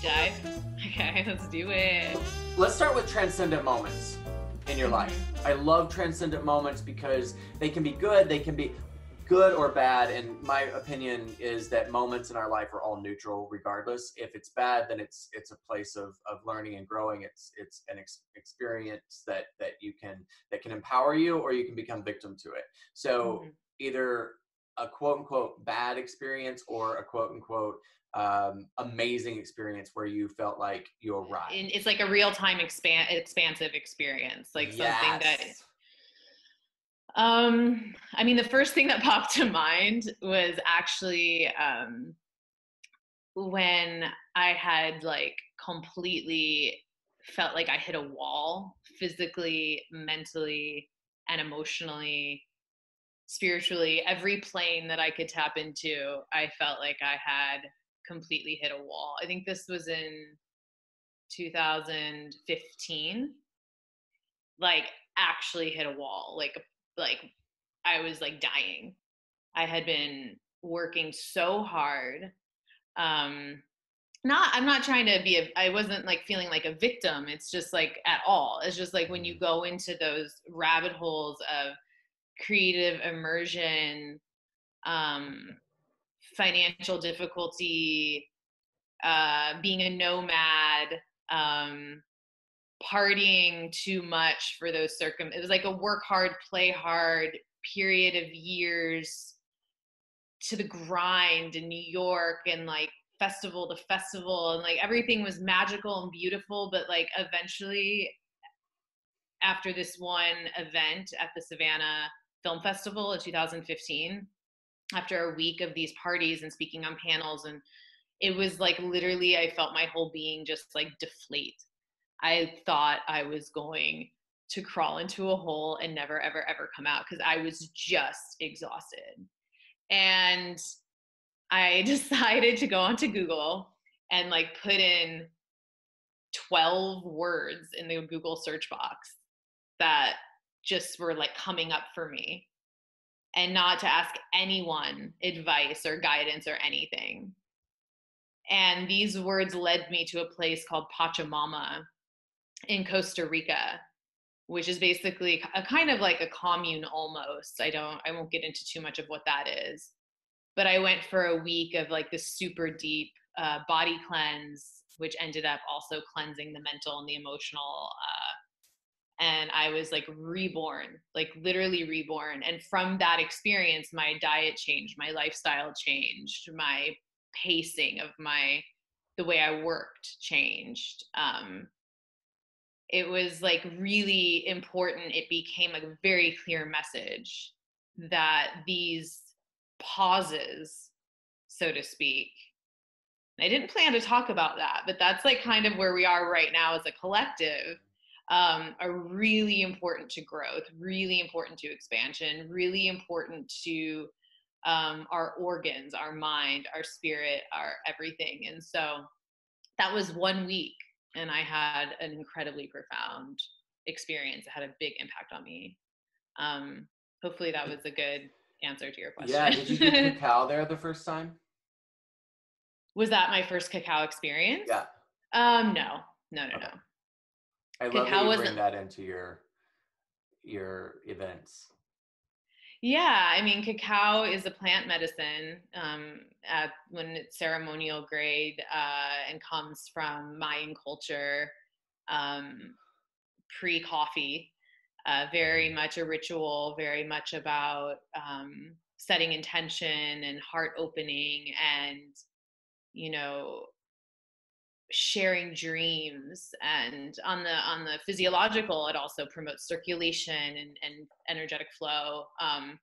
deep dive? Okay, let's do it. Let's start with transcendent moments in your life. Mm-hmm. I love transcendent moments because they can be good, they can be good or bad. And my opinion is that moments in our life are all neutral, regardless. If it's bad, then it's it's a place of, of learning and growing. It's it's an ex- experience that that you can that can empower you, or you can become victim to it. So Mhm. either a quote unquote bad experience or a quote unquote um, amazing experience where you felt like you arrived. And it's like a real time expand expansive experience, like something that Um, I mean, the first thing that popped to mind was actually um, when I had like completely felt like I hit a wall physically, mentally, and emotionally, spiritually. Every plane that I could tap into, I felt like I had completely hit a wall. I think this was in 2015. Like, actually hit a wall. Like, like I was like dying. I had been working so hard. Um not I'm not trying to be a I wasn't like feeling like a victim. It's just like at all. It's just like when you go into those rabbit holes of creative immersion, um financial difficulty, uh being a nomad, um partying too much for those circum it was like a work hard play hard period of years to the grind in new york and like festival to festival and like everything was magical and beautiful but like eventually after this one event at the savannah film festival in 2015 after a week of these parties and speaking on panels and it was like literally i felt my whole being just like deflate I thought I was going to crawl into a hole and never, ever, ever come out because I was just exhausted. And I decided to go onto Google and like put in 12 words in the Google search box that just were like coming up for me and not to ask anyone advice or guidance or anything. And these words led me to a place called Pachamama, in Costa Rica, which is basically a kind of like a commune almost. I don't I won't get into too much of what that is. But I went for a week of like this super deep uh, body cleanse, which ended up also cleansing the mental and the emotional. Uh, and I was like reborn, like literally reborn. And from that experience, my diet changed, my lifestyle changed, my pacing of my the way I worked changed. Um, it was like really important. It became a very clear message that these pauses, so to speak, I didn't plan to talk about that, but that's like kind of where we are right now as a collective. Um, are really important to growth, really important to expansion, really important to um, our organs, our mind, our spirit, our everything. And so that was one week and I had an incredibly profound experience. It had a big impact on me. Um, hopefully, that was a good answer to your question. Yeah, did you do cacao there the first time? was that my first cacao experience? Yeah. Um, no, no, no, Okay. no. I love Cacao that you bring that into your your events. Yeah, I mean, cacao is a plant medicine um, at, when it's ceremonial grade uh, and comes from Mayan culture, um, pre coffee. Uh, very much a ritual, very much about um, setting intention and heart opening and, you know, sharing dreams and on the on the physiological it also promotes circulation and, and energetic flow um,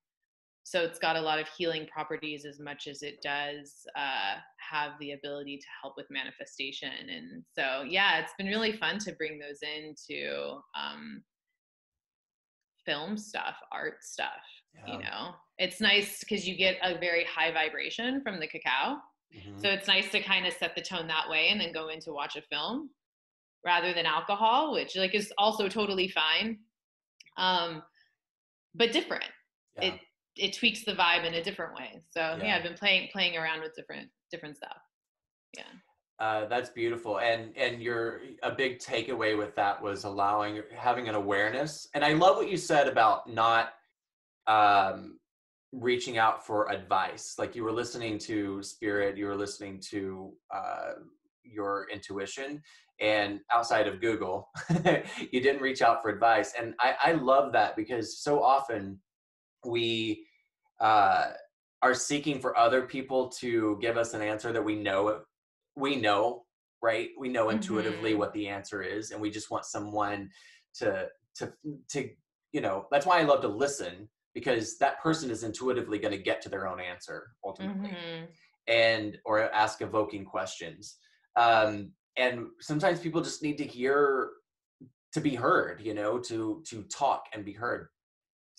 so it's got a lot of healing properties as much as it does uh, have the ability to help with manifestation and so yeah it's been really fun to bring those into um, film stuff art stuff Yeah. you know it's nice because you get a very high vibration from the cacao Mhm. so it's nice to kind of set the tone that way and then go in to watch a film rather than alcohol, which like is also totally fine. Um, but different. yeah. It it tweaks the vibe in a different way. So yeah, Yeah. I've been playing playing around with different different stuff. Yeah. Uh, that's beautiful, and and your a big takeaway with that was allowing having an awareness. And I love what you said about not um, reaching out for advice. Like you were listening to spirit, you were listening to uh, your intuition, and outside of Google, you didn't reach out for advice. And I, I love that because so often we uh, are seeking for other people to give us an answer that we know we know right we know intuitively mm-hmm. what the answer is and we just want someone to to to you know that's why i love to listen because that person is intuitively going to get to their own answer ultimately mm-hmm. and or ask evoking questions um and sometimes people just need to hear to be heard you know to to talk and be heard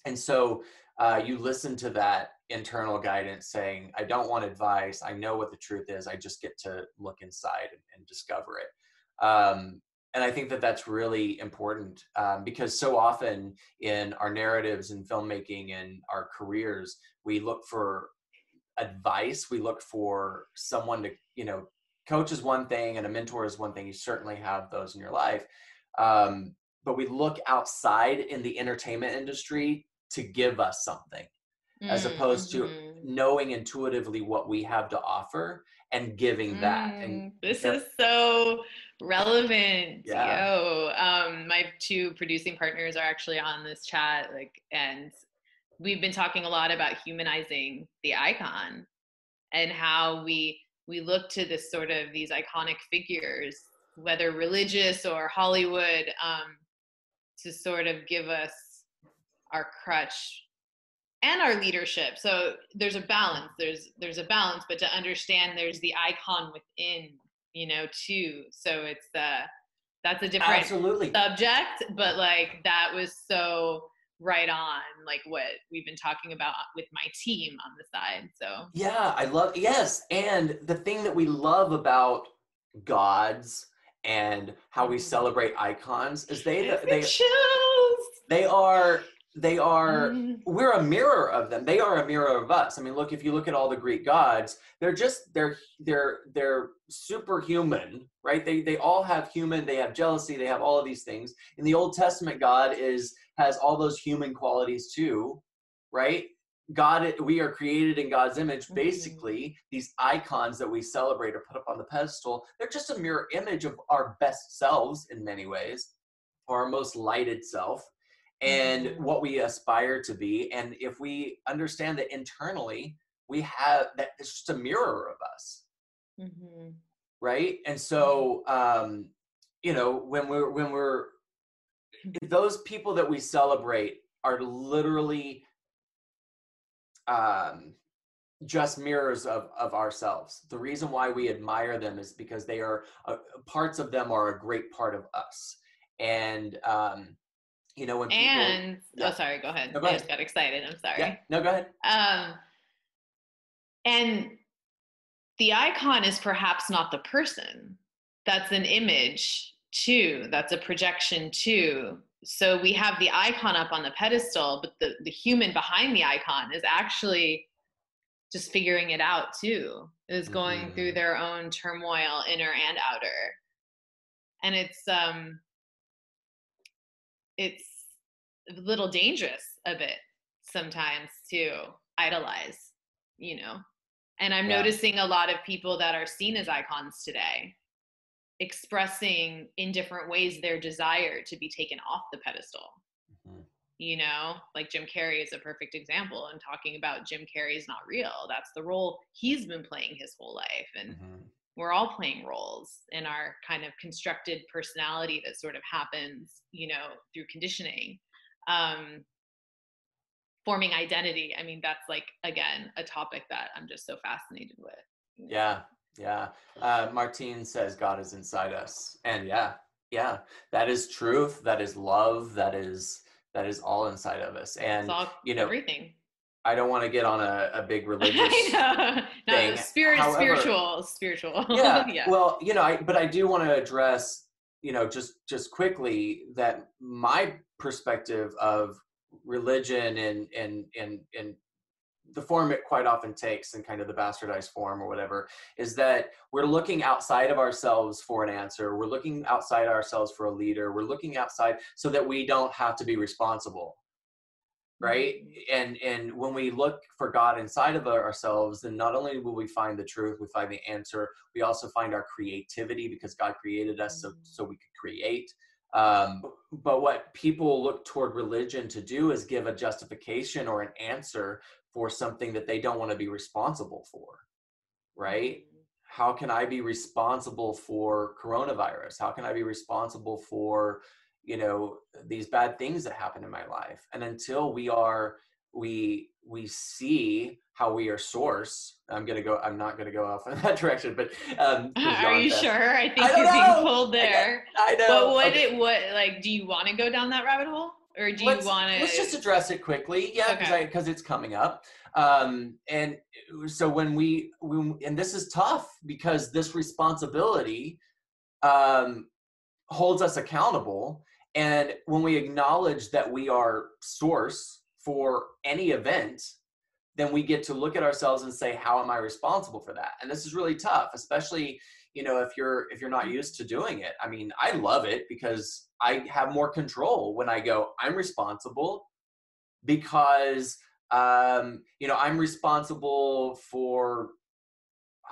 and so uh, you listen to that internal guidance saying, I don't want advice. I know what the truth is. I just get to look inside and, and discover it. Um, and I think that that's really important um, because so often in our narratives and filmmaking and our careers, we look for advice. We look for someone to, you know, coach is one thing and a mentor is one thing. You certainly have those in your life. Um, but we look outside in the entertainment industry to give us something mm, as opposed to mm-hmm. knowing intuitively what we have to offer and giving mm, that and this is so relevant yeah. yo um my two producing partners are actually on this chat like and we've been talking a lot about humanizing the icon and how we we look to this sort of these iconic figures whether religious or hollywood um to sort of give us our crutch and our leadership so there's a balance there's there's a balance but to understand there's the icon within you know too so it's uh that's a different Absolutely. subject but like that was so right on like what we've been talking about with my team on the side so yeah i love yes and the thing that we love about gods and how we mm-hmm. celebrate icons is they they they are they are mm. we're a mirror of them. They are a mirror of us. I mean look if you look at all the greek gods they're just they're they're they're superhuman right? They they all have human they have jealousy they have all of these things. In the old testament god is has all those human qualities too right? God we are created in god's image. Mm-hmm. basically these icons that we celebrate or put up on the pedestal they're just a mirror image of our best selves in many ways or our most lighted self and mm-hmm. what we aspire to be. And if we understand that internally, we have that it's just a mirror of us. Mm-hmm. Right. And so, um, you know, when we're, when we're, those people that we celebrate are literally um, just mirrors of, of ourselves. The reason why we admire them is because they are uh, parts of them are a great part of us. And um, you know when people and yeah. oh sorry go ahead, no, go ahead. i just got excited i'm sorry yeah. no go ahead um and the icon is perhaps not the person that's an image too that's a projection too so we have the icon up on the pedestal but the, the human behind the icon is actually just figuring it out too is going mm-hmm. through their own turmoil inner and outer and it's um it's a little dangerous a bit sometimes to idolize, you know. And I'm yeah. noticing a lot of people that are seen as icons today expressing in different ways their desire to be taken off the pedestal. Mm-hmm. You know, like Jim Carrey is a perfect example and talking about Jim Carrey is not real. That's the role he's been playing his whole life. And mm-hmm we're all playing roles in our kind of constructed personality that sort of happens you know through conditioning um, forming identity i mean that's like again a topic that i'm just so fascinated with yeah yeah uh, martine says god is inside us and yeah yeah that is truth that is love that is that is all inside of us and you know everything I don't want to get on a, a big religious thing. spirit, However, spiritual, spiritual. Yeah, yeah. Well, you know, I, but I do want to address, you know, just just quickly that my perspective of religion and and and and the form it quite often takes in kind of the bastardized form or whatever is that we're looking outside of ourselves for an answer we're looking outside ourselves for a leader we're looking outside so that we don't have to be responsible right mm-hmm. and and when we look for god inside of ourselves then not only will we find the truth we find the answer we also find our creativity because god created us so, mm-hmm. so we could create um, but what people look toward religion to do is give a justification or an answer for something that they don't want to be responsible for, right? How can I be responsible for coronavirus? How can I be responsible for, you know, these bad things that happen in my life? And until we are, we we see how we are source. I'm gonna go. I'm not gonna go off in that direction, but um, are you sure? I think I you're know. being pulled there. I, I know. But what okay. it what like? Do you want to go down that rabbit hole? or do let's, you want to? Let's just address it quickly. Yeah, because because it's coming up. Um, and so when we, when, and this is tough because this responsibility um, holds us accountable. And when we acknowledge that we are source for any event, then we get to look at ourselves and say, how am I responsible for that? And this is really tough, especially you know if you're if you're not used to doing it. I mean i love it because i have more control when i go i'm responsible because um you know i'm responsible for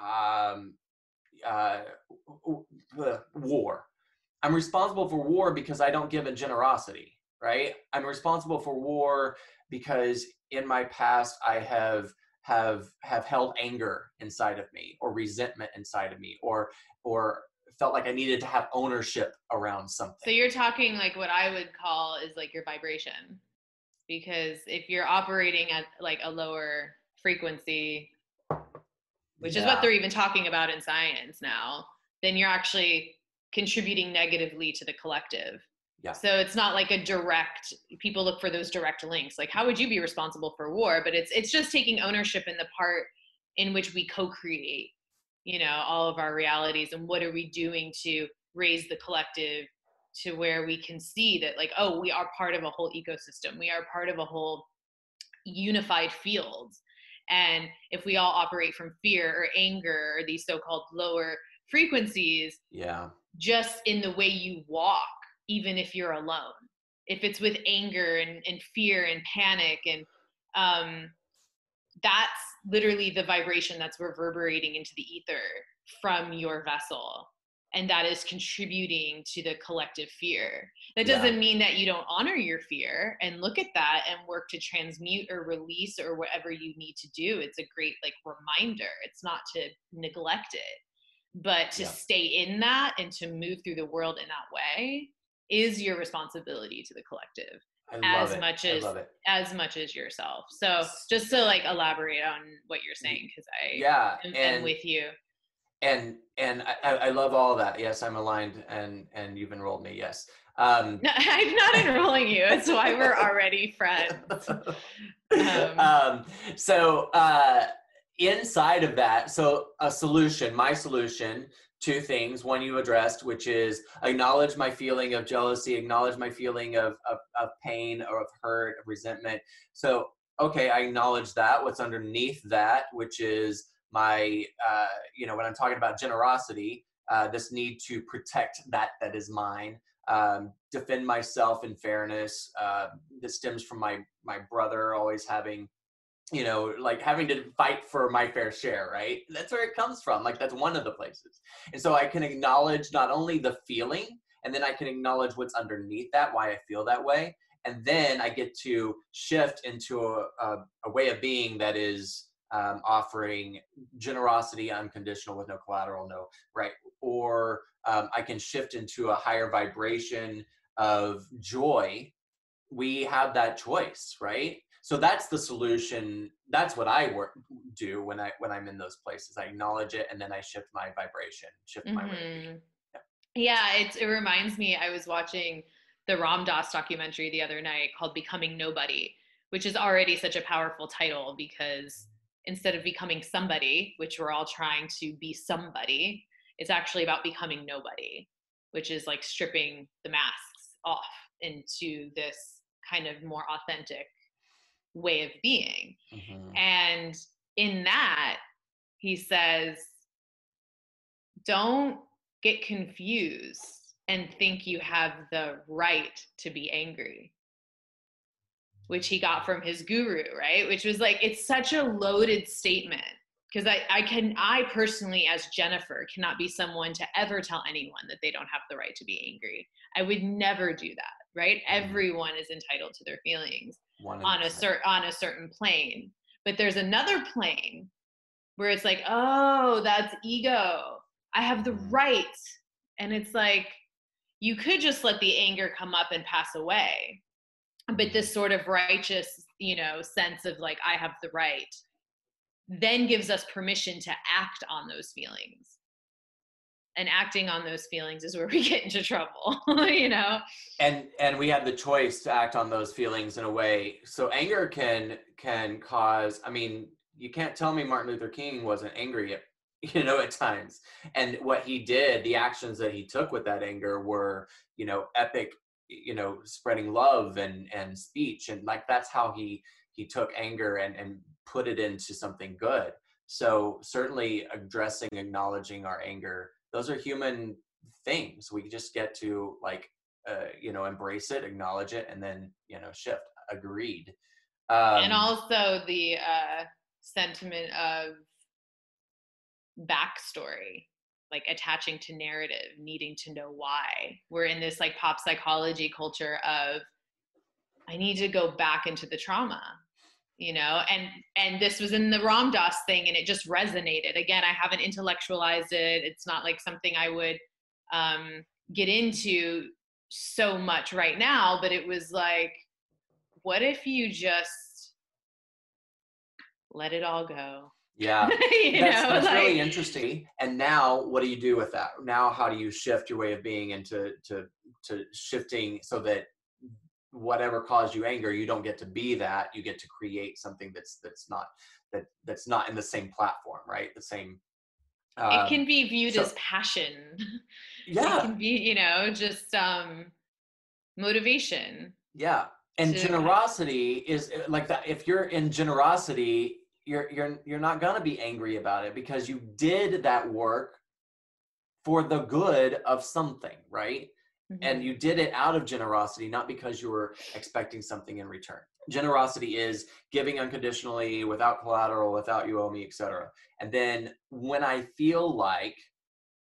um uh war. I'm responsible for war because i don't give in generosity right? I'm responsible for war because in my past i have have have held anger inside of me or resentment inside of me or or felt like I needed to have ownership around something. So you're talking like what I would call is like your vibration. Because if you're operating at like a lower frequency, which yeah. is what they're even talking about in science now, then you're actually contributing negatively to the collective. Yeah. So it's not like a direct people look for those direct links. Like how would you be responsible for war? But it's it's just taking ownership in the part in which we co-create, you know, all of our realities and what are we doing to raise the collective to where we can see that like oh, we are part of a whole ecosystem. We are part of a whole unified field. And if we all operate from fear or anger or these so-called lower frequencies, yeah. Just in the way you walk even if you're alone if it's with anger and, and fear and panic and um, that's literally the vibration that's reverberating into the ether from your vessel and that is contributing to the collective fear that doesn't yeah. mean that you don't honor your fear and look at that and work to transmute or release or whatever you need to do it's a great like reminder it's not to neglect it but to yeah. stay in that and to move through the world in that way is your responsibility to the collective as it. much as as much as yourself. So just to like elaborate on what you're saying because i yeah am, and, with you. and and I, I love all that. Yes i'm aligned and and you've enrolled me yes. Um no, i'm not enrolling you that's why we're already friends. Um, um so uh inside of that so a solution my solution two things. One you addressed, which is acknowledge my feeling of jealousy, acknowledge my feeling of, of, of pain or of hurt, of resentment. So, okay, I acknowledge that. What's underneath that, which is my, uh, you know, when I'm talking about generosity, uh, this need to protect that that is mine, um, defend myself in fairness. Uh, this stems from my my brother always having you know, like having to fight for my fair share, right? That's where it comes from. Like that's one of the places. And so I can acknowledge not only the feeling, and then I can acknowledge what's underneath that, why I feel that way. And then I get to shift into a, a, a way of being that is um, offering generosity unconditional with no collateral, no, right? Or um, I can shift into a higher vibration of joy. We have that choice, right? So that's the solution. That's what i work do when i when i'm in those places. I acknowledge it and then i shift my vibration shift my mm-hmm. yeah, yeah it, it reminds me i was watching the ram dass documentary the other night called becoming nobody which is already such a powerful title because instead of becoming somebody which we're all trying to be somebody it's actually about becoming nobody which is like stripping the masks off into this kind of more authentic way of being. Mhm. And in that, he says, don't get confused and think you have the right to be angry, which he got from his guru, right? Which was like, it's such a loaded statement. Because I, I can, I personally, as Jennifer, cannot be someone to ever tell anyone that they don't have the right to be angry. I would never do that, right? Everyone is entitled to their feelings On a certain. cer- on a certain plane. But there's another plane where it's like oh that's ego. I have the Mhm. right. And it's like you could just let the anger come up and pass away. But this sort of righteous you know sense of like i have the right then gives us permission to act on those feelings and acting on those feelings is where we get into trouble you know? And and we have the choice to act on those feelings in a way. So anger can can cause i mean you can't tell me martin luther king wasn't angry at you know at times. And what he did the actions that he took with that anger were you know epic you know spreading love and and speech. And like that's how he he took anger and and put it into something good. So certainly addressing acknowledging our anger those are human things. We just get to like uh, you know embrace it acknowledge it and then you know shift. Agreed. Um, and also the uh, sentiment of backstory like attaching to narrative needing to know why. We're in this like pop psychology culture of i need to go back into the trauma you know and and this was in the ram dass thing and it just resonated. Again i haven't intellectualized it. It's not like something i would um get into so much right now but it was like what if you just let it all go? Yeah. You that's, know that's like really interesting. And now what do you do with that? Now how do you shift your way of being into to to shifting so that whatever caused you anger you don't get to be that you get to create something that's that's not that that's not in the same platform right the same it um, can be viewed so- as passion yeah it can be you know just um motivation Yeah. And to- generosity is uh, like that if you're in generosity, you're you're you're not going to be angry about it because you did that work for the good of something, right? And Mhm. you did it out of generosity, not because you were expecting something in return. Generosity is giving unconditionally, without collateral, without you owe me, etc. And then when I feel like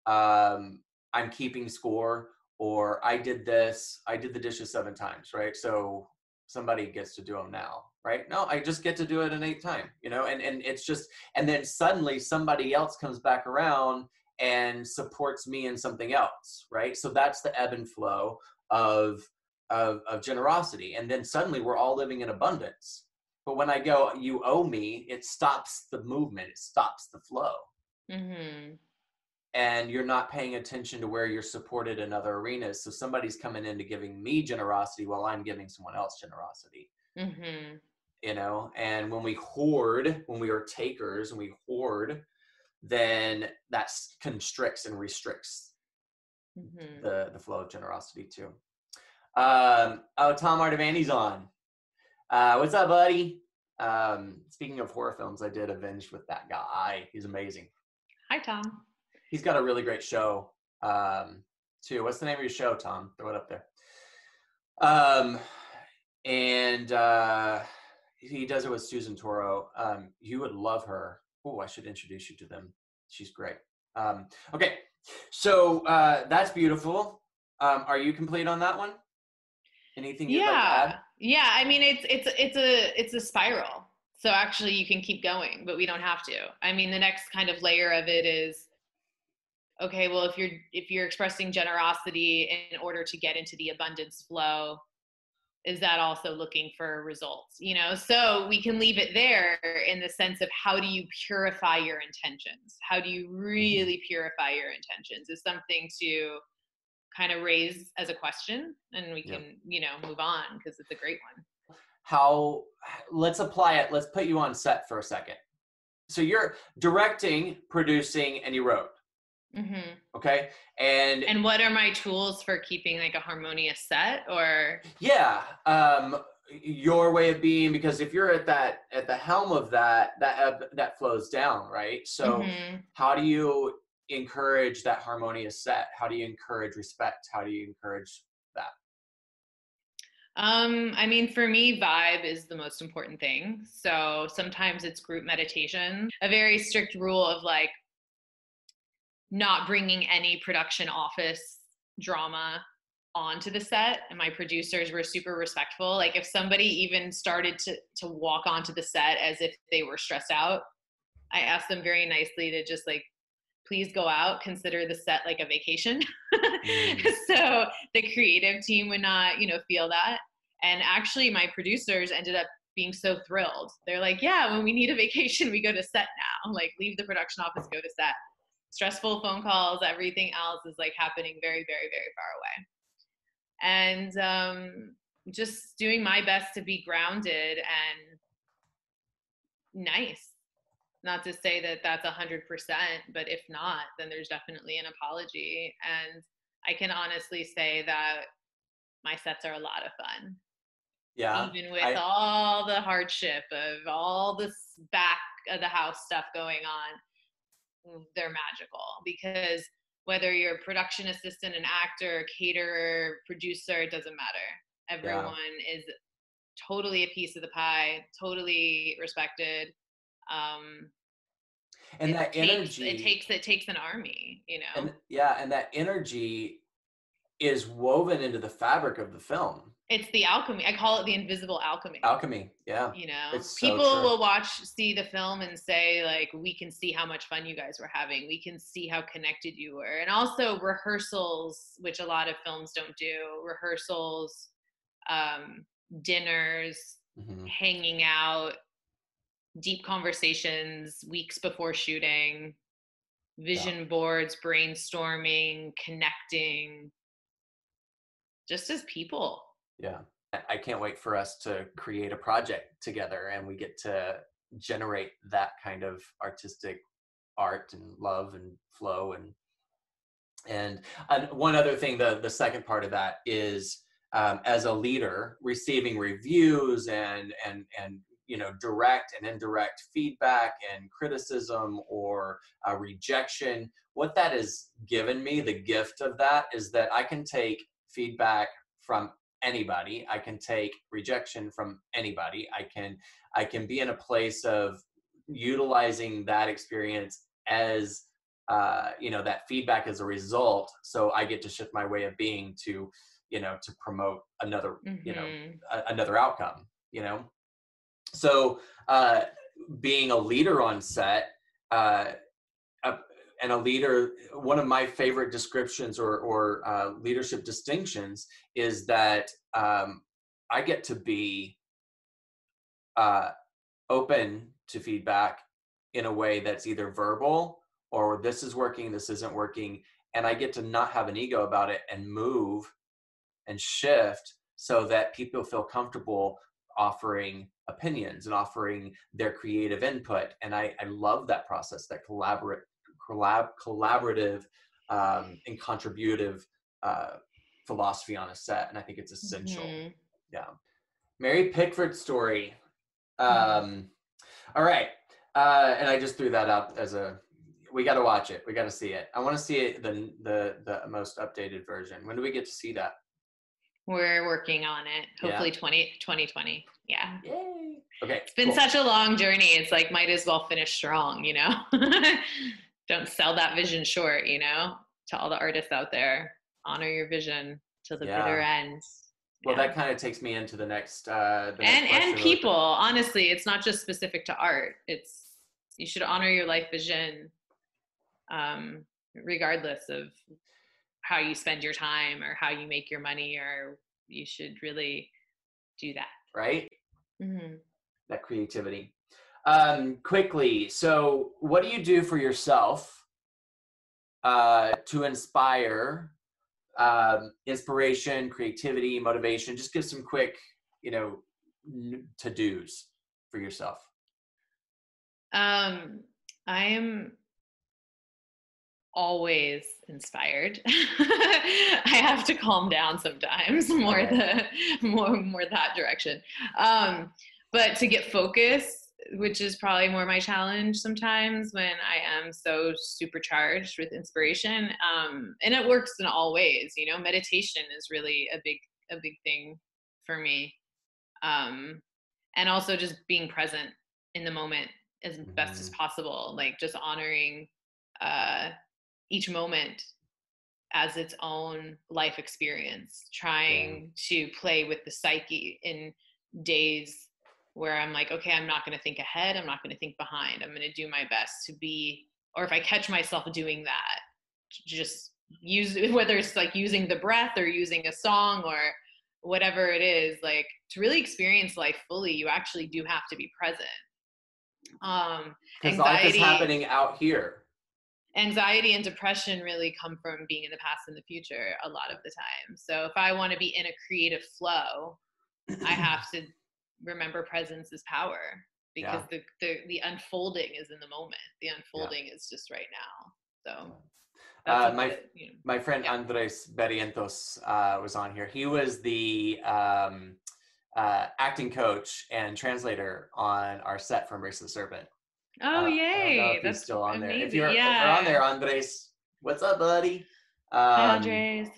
um, I'm keeping score, or I did this, I did the dishes seven times, right? So somebody gets to do them now, right? No, I just get to do it an eighth time, you know, and and it's just, and then suddenly somebody else comes back around and supports me in something else, right? So that's the ebb and flow of of, of generosity, and then suddenly we're all living in abundance. But when I go, you owe me, it stops the movement, it stops the flow Mhm. and you're not paying attention to where you're supported in other arenas. So somebody's coming into giving me generosity while I'm giving someone else generosity, Mhm. you know? And when we hoard, when we are takers and we hoard, then that constricts and restricts Mhm. the, the flow of generosity too. Um, oh, Tom Ardavany's on. Uh, what's up, buddy? Um, speaking of horror films, I did Avenged with that guy. He's amazing. Hi, Tom. He's got a really great show um, too. What's the name of your show, Tom? Throw it up there. Um, and uh, he does it with Susan Toro. Um, you would love her. Oh, I should introduce you to them. She's great. Um, okay, so uh, that's beautiful. Um, are you complete on that one? Anything you'd like to Yeah. add? Yeah. I mean, it's it's it's a it's a spiral. So actually, you can keep going, but we don't have to. I mean, the next kind of layer of it is okay. Well, if you're if you're expressing generosity in order to get into the abundance flow, is that also looking for results? You know, so we can leave it there in the sense of how do you purify your intentions? How do you mm-hmm. really purify your intentions? Is something to kind of raise as a question and we Yep. can you know move on because it's a great one how let's apply it let's put you on set for a second so you're directing producing and you wrote hmm okay? And, and what are my tools for keeping like a harmonious set or? Yeah um your way of being because if you're at that at the helm of that that uh, that flows down right? So Mhm. how do you encourage that harmonious set? How do you encourage respect? How do you encourage that? Um, I mean, for me, vibe is the most important thing. So sometimes it's group meditation, a very strict rule of like not bringing any production office drama onto the set. And my producers were super respectful. Like if somebody even started to to walk onto the set as if they were stressed out, I asked them very nicely to just like please go out consider the set like a vacation Mm. so the creative team would not you know feel that and actually my producers ended up being so thrilled they're like yeah when we need a vacation we go to set now like leave the production office go to set stressful phone calls everything else is like happening very very very far away. And um just doing my best to be grounded and nice. Not to say that that's a hundred percent but if not then there's definitely an apology. And i can honestly say that my sets are a lot of fun. Yeah even with I- all the hardship of all this back of the house stuff going on they're magical because whether you're a production assistant an actor caterer producer it doesn't matter. Everyone is totally a piece of the pie totally respected um and that takes, energy it takes it takes an army you know? And yeah and that energy is woven into the fabric of the film. It's the alchemy. I call it the invisible alchemy. Alchemy yeah. You know? It's people will watch see the film and say like we can see how much fun you guys were having. We can see how connected you were. And also rehearsals which a lot of films don't do rehearsals um dinners Mhm. hanging out deep conversations weeks before shooting vision boards brainstorming connecting just as people Yeah. I- can't wait for us to create a project together and we get to generate that kind of artistic art and love and flow and and, and one other thing the the second part of that is um, as a leader receiving reviews and and and you know direct and indirect feedback and criticism or uh, rejection what that has given me the gift of that is that i can take feedback from anybody. I can take rejection from anybody. I can i can be in a place of utilizing that experience as uh, you know that feedback as a result so i get to shift my way of being to you know to promote another you know Mhm. a, another outcome you know? So uh being a leader on set uh and a leader one of my favorite descriptions or or uh, leadership distinctions is that um i get to be uh open to feedback in a way that's either verbal or this is working this isn't working and i get to not have an ego about it and move and shift so that people feel comfortable offering opinions and offering their creative input and i, I love that process that collaborate collab, collaborative um, and contributive uh, philosophy on a set and i think it's essential Mhm. yeah mary pickford story Mhm. um, all right uh, and i just threw that up as a we got to watch it we got to see it i want to see it the, the the most updated version when do we get to see that We're working on it. Yeah. Hopefully 20, 2020. Yeah. Yay. Okay. It's been cool. such a long journey. It's like might as well finish strong, you know? Don't sell that vision short, you know? To all the artists out there. Honor your vision till the Yeah. bitter end. Well, Yeah. that kind of takes me into the next. Uh, the next and question and people, honestly, it's not just specific to art. It's you should honor your life vision um regardless of how you spend your time or how you make your money or you should really do that. right? Mhm. That creativity. Um, quickly. So, what do you do for yourself uh, to inspire um, inspiration, creativity, motivation? Just give some quick, you know, to dos for yourself. Um, I am always inspired. I have to calm down sometimes, more the more more that direction. Um, but to get focused, which is probably more my challenge sometimes when I am so supercharged with inspiration. Um, and it works in all ways, you know. Meditation is really a big a big thing for me. Um, and also just being present in the moment as best as Mhm. possible, like just honoring uh each moment as its own life experience, trying to play with the psyche in days where I'm like, okay, I'm not going to think ahead, I'm not going to think behind. I'm going to do my best to be, or if I catch myself doing that, just use whether it's like using the breath or using a song or whatever it is, like to really experience life fully, you actually do have to be present. Um, Because life is happening out here. anxiety and depression really come from being in the past and the future a lot of the time. So if I want to be in a creative flow, I have to remember presence is power because the, the the unfolding is in the moment. The unfolding is just right now. So Uh, my- you know, My friend Yeah. Andres Barrientos uh, was on here. He was the um, uh, acting coach and translator on our set from Race of the Serpent. oh I don't- I don't know yay! That's still on there. If you're, yeah. if you're on there, Andres, what's up, buddy? Hi, Um, Andres.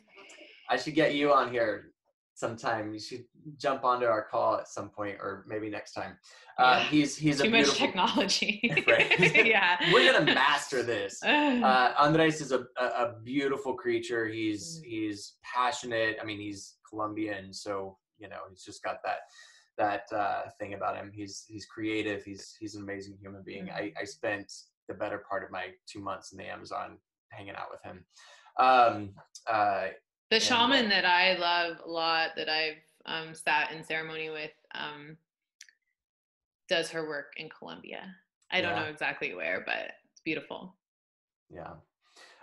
I should get you on here sometime. You should jump onto our call at some point, or maybe next time. Uh, Yeah. He's he's Too a much technology. Right. yeah. We're gonna master this. Uh, Andres is a, a, a beautiful creature. He's Mm. he's passionate. I mean, he's Colombian, so you know he's just got that that uh, thing about him. He's he's creative. He's he's an amazing human being. I, I spent the better part of my two months in the Amazon hanging out with him. Um, uh, the and, uh, shaman that I love a lot that I've um, sat in ceremony with um, does her work in Colombia. I don't know exactly where, but it's beautiful. Yeah.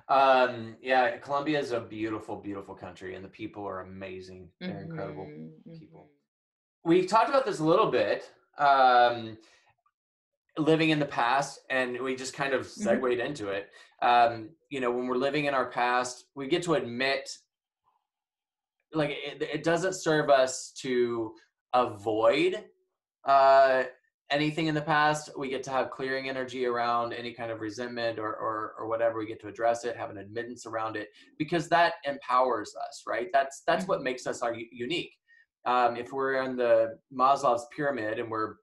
Um, yeah, Colombia is a beautiful, beautiful country, and the people are amazing. They're incredible. Mhm, people. mhm. We talked about this a little bit, um, living in the past, and we just kind of Mhm. segued into it. Um, you know, when we're living in our past, we get to admit, like, it, it doesn't serve us to avoid uh, anything in the past. We get to have clearing energy around any kind of resentment or, or or whatever. We get to address it, have an admittance around it, because that empowers us, right? That's that's what makes us our unique. Um, if we're in the Maslow's pyramid and we're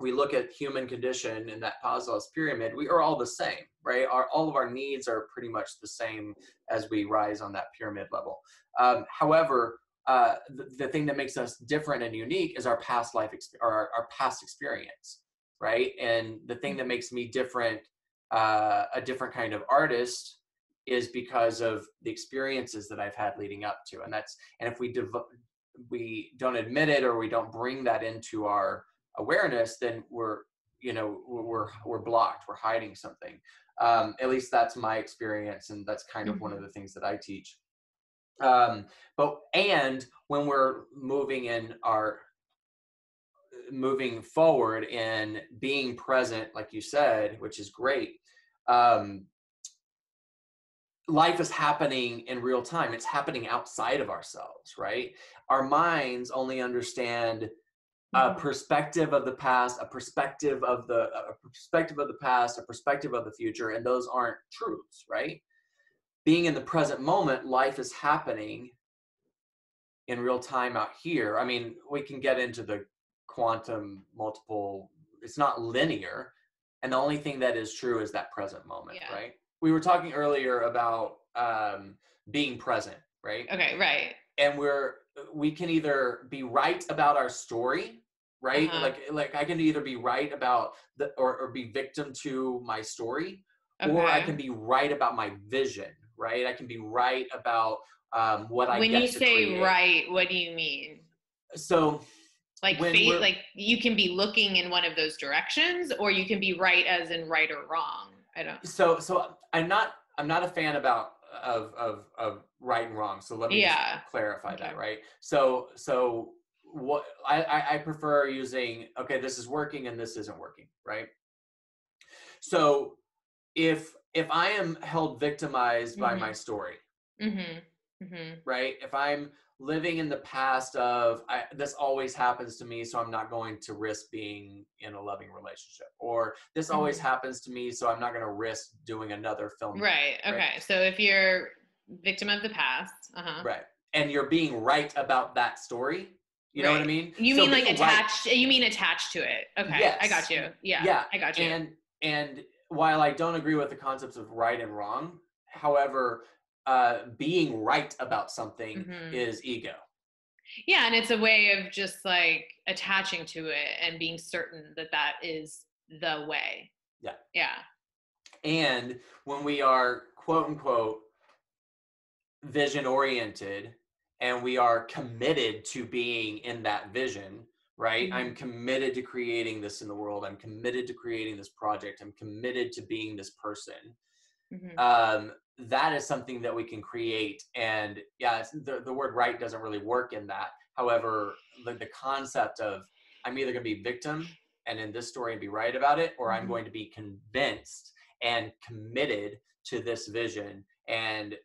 we look at human condition in that Maslow's pyramid, we are all the same, right? Our all of our needs are pretty much the same as we rise on that pyramid level. Um, however, uh, the, the thing that makes us different and unique is our past life exp- or our, our past experience, right? And the thing that makes me different, uh, a different kind of artist, is because of the experiences that I've had leading up to, and that's and if we devo- we don't admit it or we don't bring that into our awareness, then we're you know we're we're blocked, we're hiding something. Um, at least that's my experience, and that's kind of one of the things that I teach um but and when we're moving in our moving forward and being present like you said which is great um life is happening in real time. It's happening outside of ourselves right? Our minds only understand a Mhm. perspective of the past a perspective of the a perspective of the past a perspective of the future and those aren't truths right being in the present moment life is happening in real time out here i mean we can get into the quantum multiple it's not linear and the only thing that is true is that present moment Yeah. right we were talking earlier about um, being present right Okay, right. and we're we can either be right about our story right Uh-huh. like like i can either be right about the or, or be victim to my story Okay. or i can be right about my vision right i can be right about um, what i when you say create. right, what do you mean? so Like When like you can be looking in one of those directions, or you can be right as in right or wrong. I don't. so so i'm not i'm not a fan about of of of right and wrong so let me Yeah. clarify that right so so what I, I i prefer using okay this is working and this isn't working right so if if I am held victimized by Mhm. my story, Mhm. Mhm. right? If I'm living in the past of I, this always happens to me, so I'm not going to risk being in a loving relationship, or this always Mhm. happens to me, so I'm not going to risk doing another film. Right. Okay. So if you're victim of the past, uh-huh. Right. And you're being right about that story. You know what I mean? You So mean like being right- attached? You mean attached to it? Okay, I got you. Yeah, Yeah, I got you. and and while I don't agree with the concepts of right and wrong, however, uh, being right about something Mhm. is ego. yeah, and it's a way of just like attaching to it and being certain that that is the way. Yeah. Yeah. And when we are quote unquote vision oriented and we are committed to being in that vision, right? Mm-hmm. I'm committed to creating this in the world. I'm committed to creating this project. I'm committed to being this person. Mhm. um, that is something that we can create. And yeah, it's, the, the word right doesn't really work in that. However, the, the concept of I'm either going to be victim and in this story and be right about it, or I'm Mhm. going to be convinced and committed to this vision and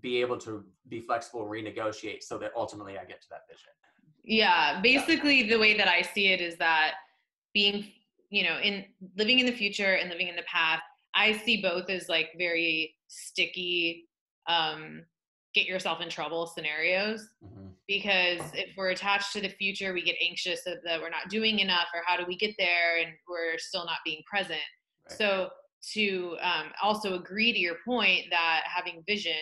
be able to be flexible renegotiate so that ultimately I get to that vision. Yeah, basically the way that I see it is that being, you know, in living in the future and living in the past, I see both as like very sticky um get yourself in trouble scenarios because if we're attached to the future, we get anxious that, that we're not doing enough or how do we get there and we're still not being present. Right. So to um, also agree to your point that having vision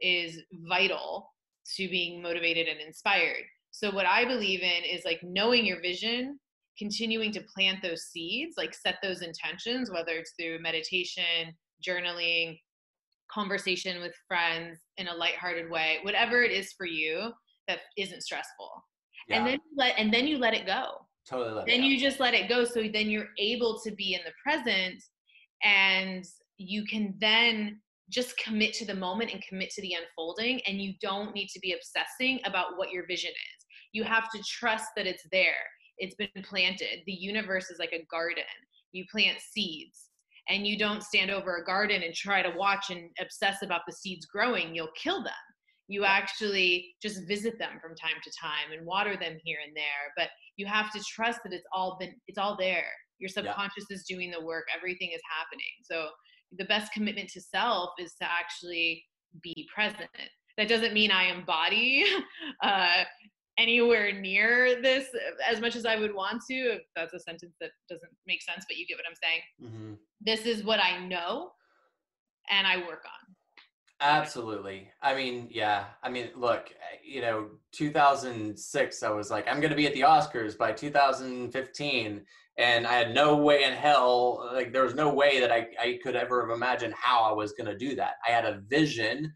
is vital to being motivated and inspired. So what I believe in is like knowing your vision, continuing to plant those seeds, like set those intentions, whether it's through meditation, journaling, conversation with friends in a lighthearted way, whatever it is for you that isn't stressful. Yeah, And then you let and then you let it go totally. Let it then you just let it go so then you're able to be in the present and you can then just commit to the moment and commit to the unfolding and you don't need to be obsessing about what your vision is you have to trust that it's there. It's been planted. The universe is like a garden. You plant seeds and you don't stand over a garden and try to watch and obsess about the seeds growing. You'll kill them. You actually just visit them from time to time and water them here and there but you have to trust that it's all been it's all there. Your subconscious is doing the work. Everything is happening. So the best commitment to self is to actually be present. That doesn't mean i embody uh, anywhere near this as much as i would want to if that's a sentence that doesn't make sense but you get what i'm saying Mhm. this is what i know and i work on Absolutely. I mean, yeah. I mean, look, you know, 2006, I was like, I'm going to be at the Oscars by 2015. And I had no way in hell, like, there was no way that I, I could ever have imagined how I was going to do that. I had a vision.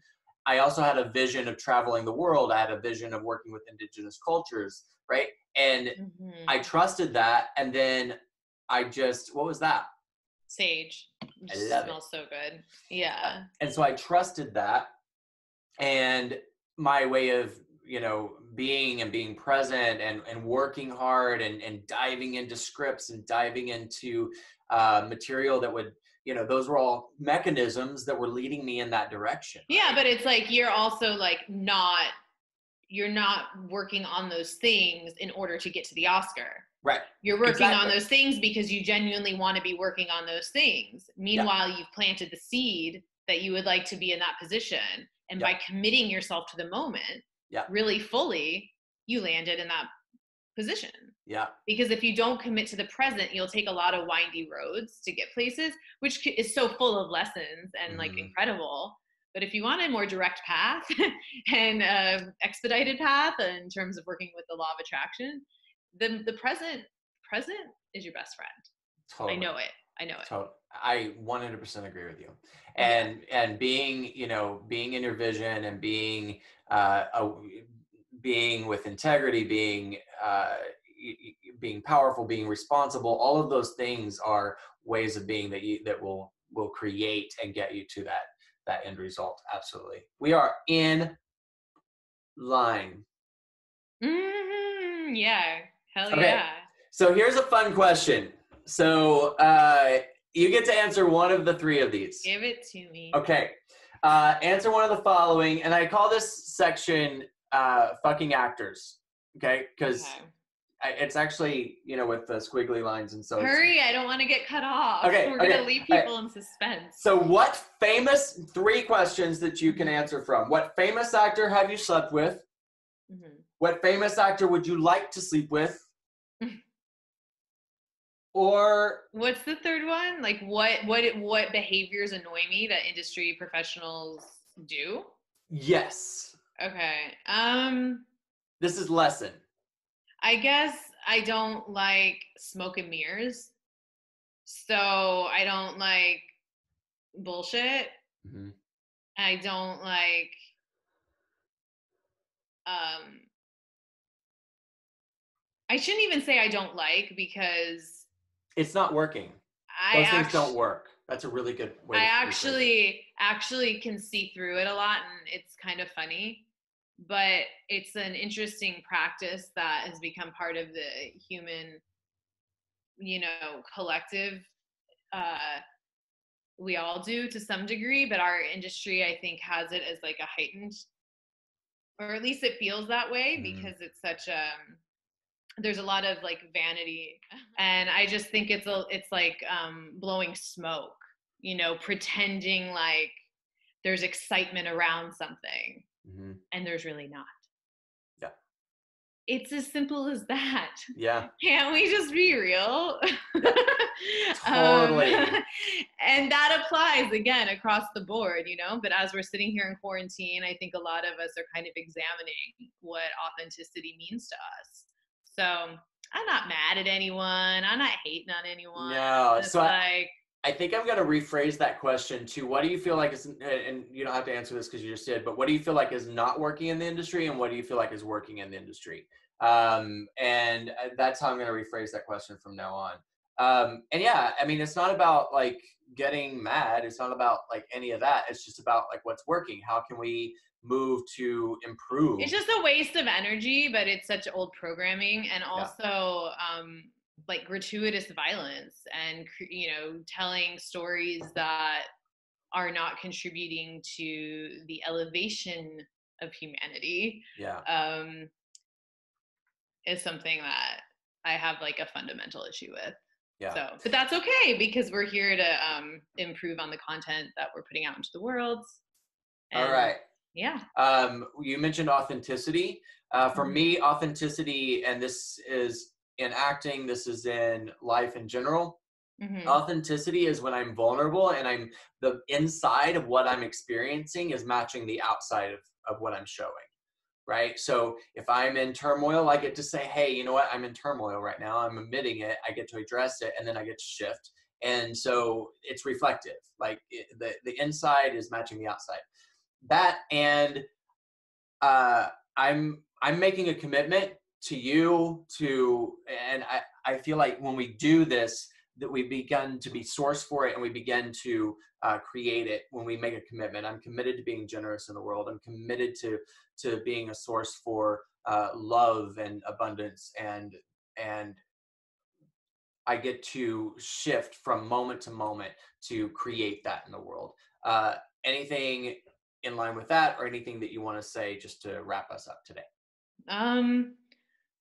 I also had a vision of traveling the world. I had a vision of working with indigenous cultures, right? And Mhm. I trusted that. And then I just, what was that? sage it just love it. smells so good yeah and so I trusted that, and my way of you know being and being present and and working hard and and diving into scripts and diving into uh, material that would you know those were all mechanisms that were leading me in that direction. yeah but it's like you're also like not you're not working on those things in order to get to the oscar Right. you're working on those things because you genuinely want to be working on those things meanwhile you've planted the seed that you would like to be in that position and by committing yourself to the moment Yeah. really fully you landed in that position Yeah. because if you don't commit to the present you'll take a lot of windy roads to get places which is so full of lessons and like Mhm. incredible but if you want a more direct path and uh, expedited path in terms of working with the law of attraction the the present present is your best friend Totally. i know it i know it So I 100% agree with you. And and being, you know, being in your vision and being uh a, being with integrity, being uh being powerful, being responsible, all of those things are ways of being that you that will will create and get you to that that end result. Absolutely. We are in line. hmm yeah hell Okay. yeah So here's a fun question. So uh You get to answer one of the three of these. Give it to me. Okay. Uh, answer one of the following, and I call this section uh, "fucking actors." Okay, because Okay. it's actually you know with the squiggly lines and so. Hurry, I don't want to get cut off. Okay, We're gonna leave people in suspense. So, what famous three questions that you can answer from? What famous actor have you slept with? Mhm. What famous actor would you like to sleep with? or What's the third one? Like what what what behaviors annoy me that industry professionals do? yes, Okay. Um this is lesson. I guess I don't like smoke and mirrors. So I don't like bullshit. Mhm. I don't like um I shouldn't even say I don't like because It's not working. I Those things don't work. That's a really good way. I to rephrase it. actually actually can see through it a lot and it's kind of funny. But it's an interesting practice that has become part of the human you know collective uh we all do to some degree, but our industry I think has it as like a heightened or at least it feels that way Mhm. because it's such a there's a lot of like vanity and i just think it's a it's like um blowing smoke you know pretending like there's excitement around something Mhm. and there's really not Yeah. it's as simple as that Yeah. can't we just be real Totally. Um, and that applies again across the board you know but as we're sitting here in quarantine i think a lot of us are kind of examining what authenticity means to us so i'm not mad at anyone i'm not hating on anyone No, it's so like I think I'm going to rephrase that question to what do you feel like is, and you don't have to answer this because you just did, but what do you feel like is not working in the industry and what do you feel like is working in the industry? Um, and uh, that's how I'm going to rephrase that question from now on. Um, and yeah, I mean, it's not about like getting mad. It's not about like any of that. It's just about like what's working. How can we move to improve? it's just a waste of energy but it's such old programming and also um like gratuitous violence and you know telling stories that are not contributing to the elevation of humanity yeah. um is something that i have like a fundamental issue with Yeah. so but that's okay because we're here to um improve on the content that we're putting out into the world All And, right. yeah Um, you mentioned authenticity. Uh, for Mhm. me, authenticity, and this is in acting, this is in life in general. Mhm. Authenticity is when I'm vulnerable and I'm the inside of what I'm experiencing is matching the outside of, of what I'm showing. Right. So if I'm in turmoil, I get to say, hey, you know what? I'm in turmoil right now. I'm admitting it. I get to address it and then I get to shift. And so it's reflective. Like it, the, the inside is matching the outside. That and uh, I'm I'm making a commitment to you to and I, I feel like when we do this that we've begun to be source for it and we begin to uh, create it when we make a commitment. I'm committed to being generous in the world. I'm committed to to being a source for uh, love and abundance and and i get to shift from moment to moment to create that in the world. Uh, anything in line with that or anything that you want to say just to wrap us up today? Um,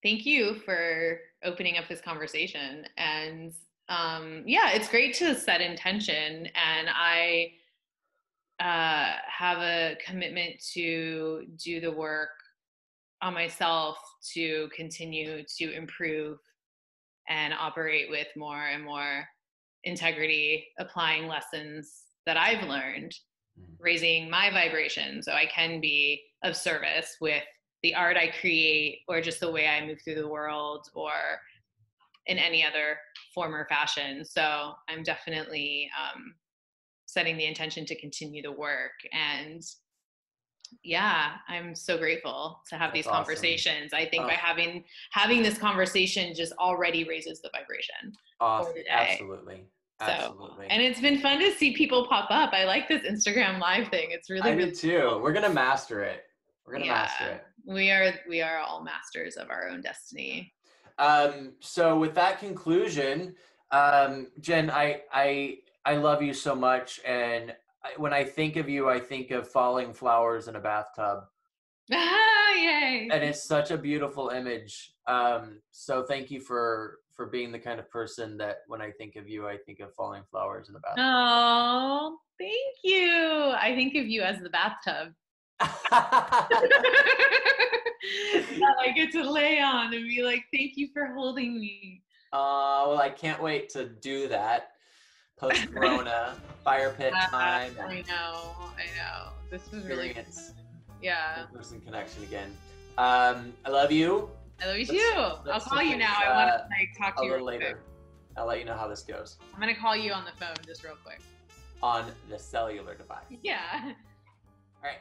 thank you for opening up this conversation. And um, yeah, it's great to set intention. And I uh, have a commitment to do the work on myself to continue to improve and operate with more and more integrity, applying lessons that I've learned, Mhm. raising my vibration so I can be of service with the art I create or just the way I move through the world or in any other form or fashion. So I'm definitely um, setting the intention to continue the work. And yeah, I'm so grateful to have That's these awesome. conversations. I think by Oh. having having this conversation just already raises the vibration. Awesome. today. Absolutely. So, Absolutely. And it's been fun to see people pop up. I like this Instagram live thing. It's really I really did too. We're gonna master it. We're gonna master it. We are we are all masters of our own destiny. Um, so with that conclusion, Um, Jen, I I I love you so much, and I, when I think of you, I think of falling flowers in a bathtub, Ah, yay. and it's such a beautiful image. Um, so thank you for for being the kind of person that when I think of you, I think of falling flowers in the bathtub. Oh, thank you. I think of you as the bathtub. I get to lay on and be like, thank you for holding me. Uh, well, I can't wait to do that post Corona fire pit Uh, time I know, I know. This was really good. Yeah. in-person connection again. Um, I love you. I love you Let's- too. I'll call you now. I want uh, to like talk A to you little real quick. later. I'll let you know how this goes I'm gonna call you on the phone just real quick. on the cellular device. Yeah. All right.